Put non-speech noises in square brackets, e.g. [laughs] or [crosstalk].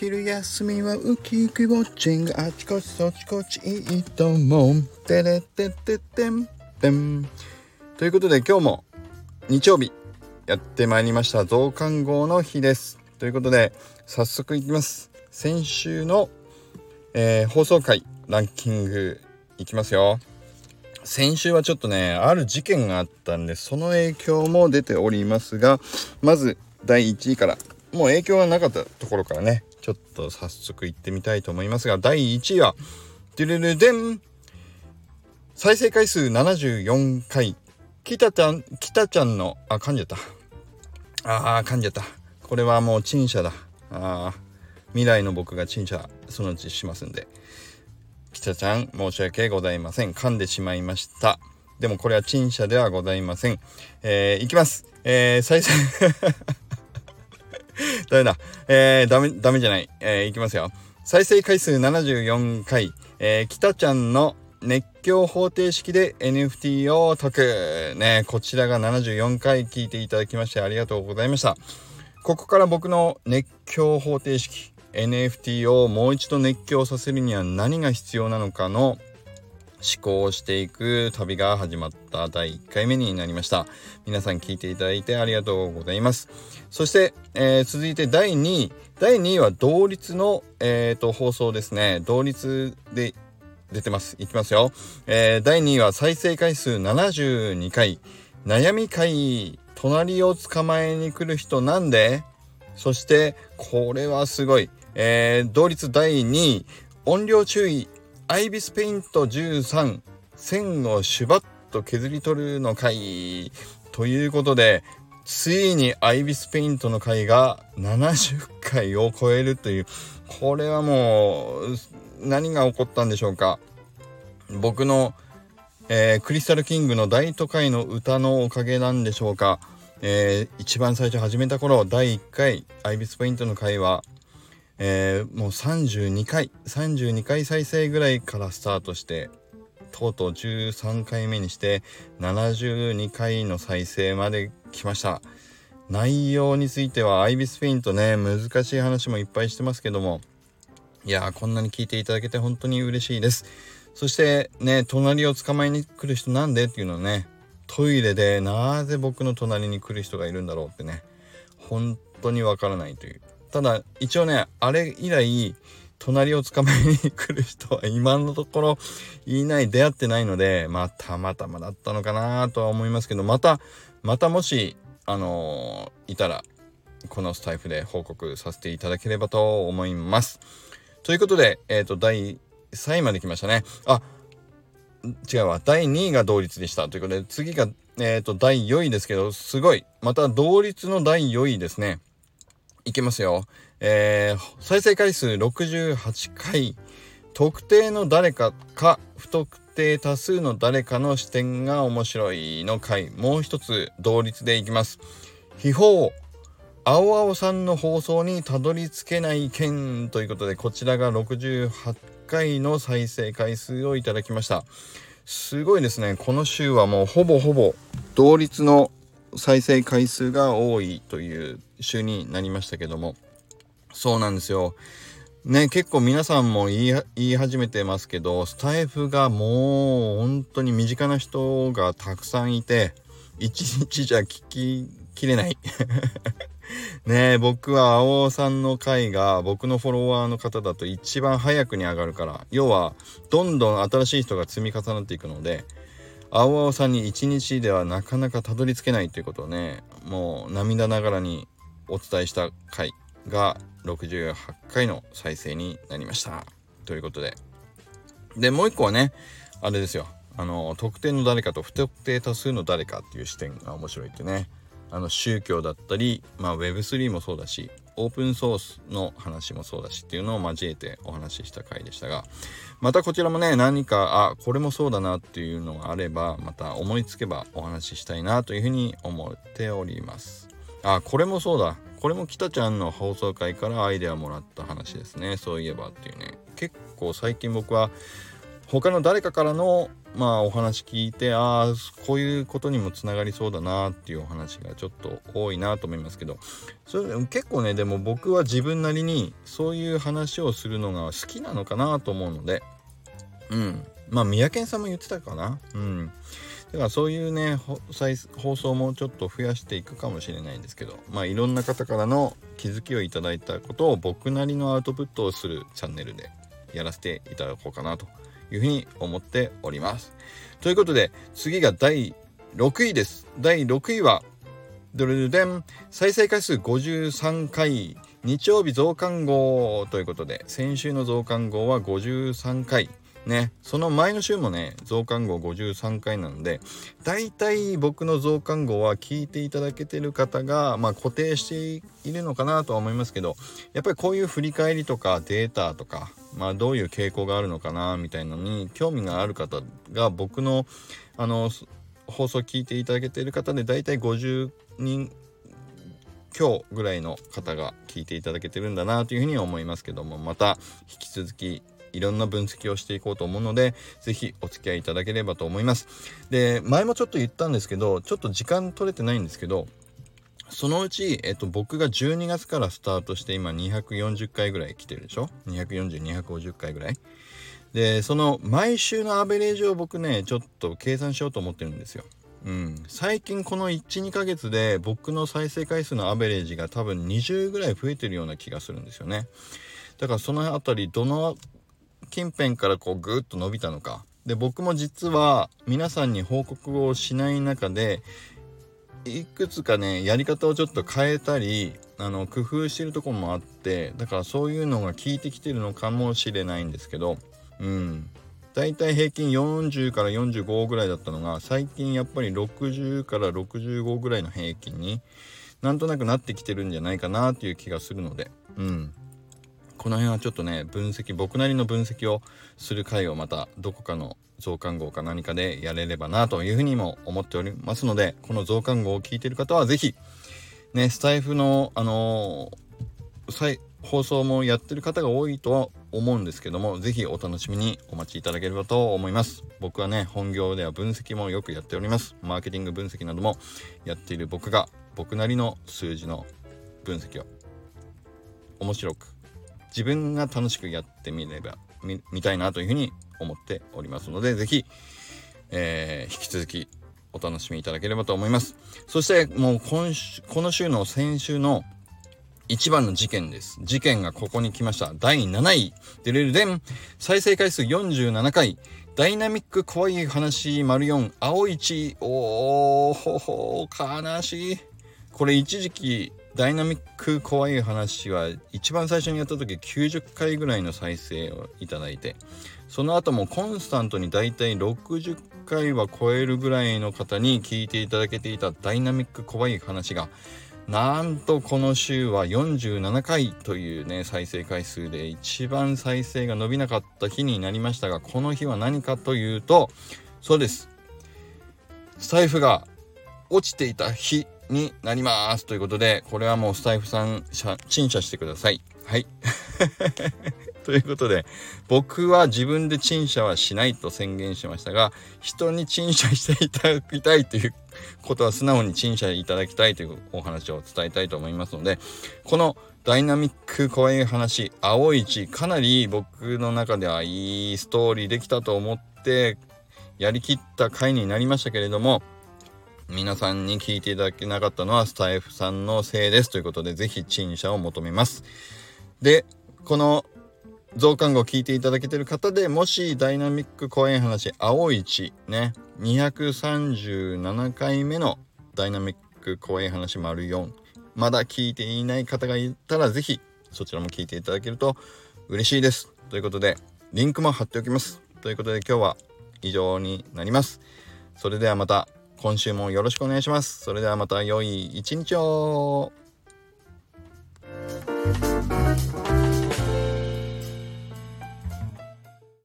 昼休みはウキウキウォッチング。あちこちそちこちいいと思う。てれてててん。てん。ということで今日も日曜日やってまいりました増刊号の日です。ということで早速いきます。先週の、えー、放送回ランキングいきますよ。先週はちょっとねある事件があったんでその影響も出ておりますがまず第1位から。もう影響がなかったところからね。ちょっと早速行ってみたいと思いますが第1位はデュルルデン。再生回数74回。北ちゃん北ちゃんのあ噛んじゃった。ああ噛んじゃった。これはもう陳謝だ。あ未来の僕が陳謝そのうちしますんで。北ちゃん申し訳ございません。噛んでしまいました。でもこれは陳謝ではございません。えー、いきます。えー、再生ダメだ。えー、ダメ、ダメじゃない。えー、いきますよ。再生回数74回、えー、北ちゃんの熱狂方程式で NFT を解く。ね、こちらが74回聞いていただきましてありがとうございました。ここから僕の熱狂方程式、NFT をもう一度熱狂させるには何が必要なのかの思考していく旅が始まった第1回目になりました。皆さん聞いていただいてありがとうございます。そして、えー、続いて第2位。第2位は同率の、えーと、放送ですね。同率で出てます。いきますよ。えー、第2位は再生回数72回。悩み会。隣を捕まえに来る人なんでそして、これはすごい。えー、同率第2位。音量注意。アイビスペイント13線をシュバッと削り取るの回ということでついにアイビスペイントの回が70回を超えるというこれはもう何が起こったんでしょうか。僕の、えー、クリスタルキングの大都会の歌のおかげなんでしょうか、えー、一番最初始めた頃第1回アイビスペイントの回はえー、もう32回32回再生ぐらいからスタートしてとうとう13回目にして72回の再生まで来ました。内容についてはアイビスペイントね難しい話もいっぱいしてますけどもいやーこんなに聞いていただけて本当に嬉しいです。そしてね隣を捕まえに来る人なんでっていうのをねトイレでなぜ僕の隣に来る人がいるんだろうってね本当にわからないという。ただ一応ねあれ以来隣を捕まえに来る人は今のところいない出会ってないのでまあたまたまだったのかなとは思いますけどまたまたもしあのー、いたらこのスタイフで報告させていただければと思います。ということで、えっ、ー、と、第3位まで来ましたね。あ、違うわ。第2位が同率でした。ということで、次が、えっ、ー、と、第4位ですけど、すごい。また同率の第4位ですね。いきますよ。えー、再生回数68回。特定の誰かか不特定多数の誰かの視点が面白いの回。もう一つ同率でいきます。秘宝。青々さんの放送にたどり着けない件ということで、こちらが68回の再生回数をいただきました。すごいですね。この週はもうほぼほぼ同率の再生回数が多いという週になりましたけどもそうなんですよ。ね結構皆さんも言い言い始めてますけどスタイフがもう本当に身近な人がたくさんいて一日じゃ聞ききれない [laughs] ね僕は青尾さんの回が僕のフォロワーの方だと一番早くに上がるから要はどんどん新しい人が積み重なっていくので青々さんに一日ではなかなかたどり着けないということをねもう涙ながらにお伝えした回が68回の再生になりました。ということで。でもう一個はねあれですよ。あの特定の誰かと不特定多数の誰かっていう視点が面白いってね。あの宗教だったり、まあ、Web3 もそうだしオープンソースの話もそうだしっていうのを交えてお話しした回でしたが。またこちらもね何かあこれもそうだなっていうのがあればまた思いつけばお話ししたいなというふうに思っております。あこれもそうだ。これも北ちゃんの放送回からアイデアもらった話ですね。そういえばっていうね。結構最近僕は他の誰かからのまあお話聞いてああこういうことにもつながりそうだなっていうお話がちょっと多いなと思いますけど。それ結構ねでも僕は自分なりにそういう話をするのが好きなのかなと思うので。うん。まあ三宅さんも言ってたかな。うん。だからそういうね放送もちょっと増やしていくかもしれないんですけどまあいろんな方からの気づきをいただいたことを僕なりのアウトプットをするチャンネルでやらせていただこうかなというふうに思っております。ということで次が第6位です。第6位はドルデン再生回数53回日曜日増刊号ということで先週の増刊号は53回ね、その前の週もね、増刊号53回なので、大体僕の増刊号は聞いていただけてる方が、まあ、固定しているのかなとは思いますけど、やっぱりこういう振り返りとかデータとか、まあ、どういう傾向があるのかなみたいなのに興味がある方が僕の、あの、放送聞いていただけてる方で大体50人今日ぐらいの方が聞いていただけてるんだなというふうに思いますけどもまた引き続きいろんな分析をしていこうと思うので、是非お付き合いいただければと思います。で、前もちょっと言ったんですけど、ちょっと時間取れてないんですけど、そのうち、えっと、僕が12月からスタートして今240回ぐらい来てるでしょ ?240、250回ぐらい。で、その毎週のアベレージを僕ね、ちょっと計算しようと思ってるんですよ。うん、最近この12ヶ月で僕の再生回数のアベレージが多分20ぐらい増えてるような気がするんですよねだからその辺りどの近辺からこうぐーっと伸びたのか。で僕も実は皆さんに報告をしない中でいくつかねやり方をちょっと変えたりあの工夫してるとこもあってだからそういうのが効いてきてるのかもしれないんですけどうん。だいたい平均40から45ぐらいだったのが最近やっぱり60から65ぐらいの平均になんとなくなってきてるんじゃないかなっていう気がするのでうん。この辺はちょっとね分析僕なりの分析をする回をまたどこかの増刊号か何かでやれればなというふうにも思っておりますのでこの増刊号を聞いている方は是非ねスタイフのあのー、放送もやってる方が多いとは思うんですけども是非お楽しみにお待ちいただければと思います。僕はね本業では分析もよくやっております。マーケティング分析などもやっている僕が僕なりの数字の分析を面白く自分が楽しくやってみれば見たいなというふうに思っておりますので是非、えー、引き続きお楽しみいただければと思いますそしてもう今週この週の先週の一番の事件です。事件がここに来ました。第7位。でれるでん。再生回数47回。ダイナミック怖い話丸4。青一。おーほほ悲しい。これ一時期ダイナミック怖い話は一番最初にやった時90回ぐらいの再生をいただいてその後もコンスタントにだいたい60回は超えるぐらいの方に聞いていただけていたダイナミック怖い話がなんとこの週は47回というね再生回数で一番再生が伸びなかった日になりましたがこの日は何かというとそうです。スタイフが落ちていた日になります。ということでこれはもうスタイフさん陳謝してください。はい。[laughs] ということで僕は自分で陳謝はしないと宣言しましたが人に陳謝していただきたいということは素直に陳謝いただきたいというお話を伝えたいと思いますのでこのダイナミック怖い話青い地かなり僕の中ではいいストーリーできたと思ってやりきった回になりましたけれども皆さんに聞いていただけなかったのはスタイフさんのせいですということで、ぜひ陳謝を求めます。で、この増刊号聞いていただけてる方でもしダイナミック怖い話、青い地ね、237回目のダイナミック怖い話丸4、まだ聞いていない方がいたらぜひそちらも聞いていただけると嬉しいです。ということで、リンクも貼っておきます。ということで今日は以上になります。それではまた今週もよろしくお願いします。それではまた良い一日を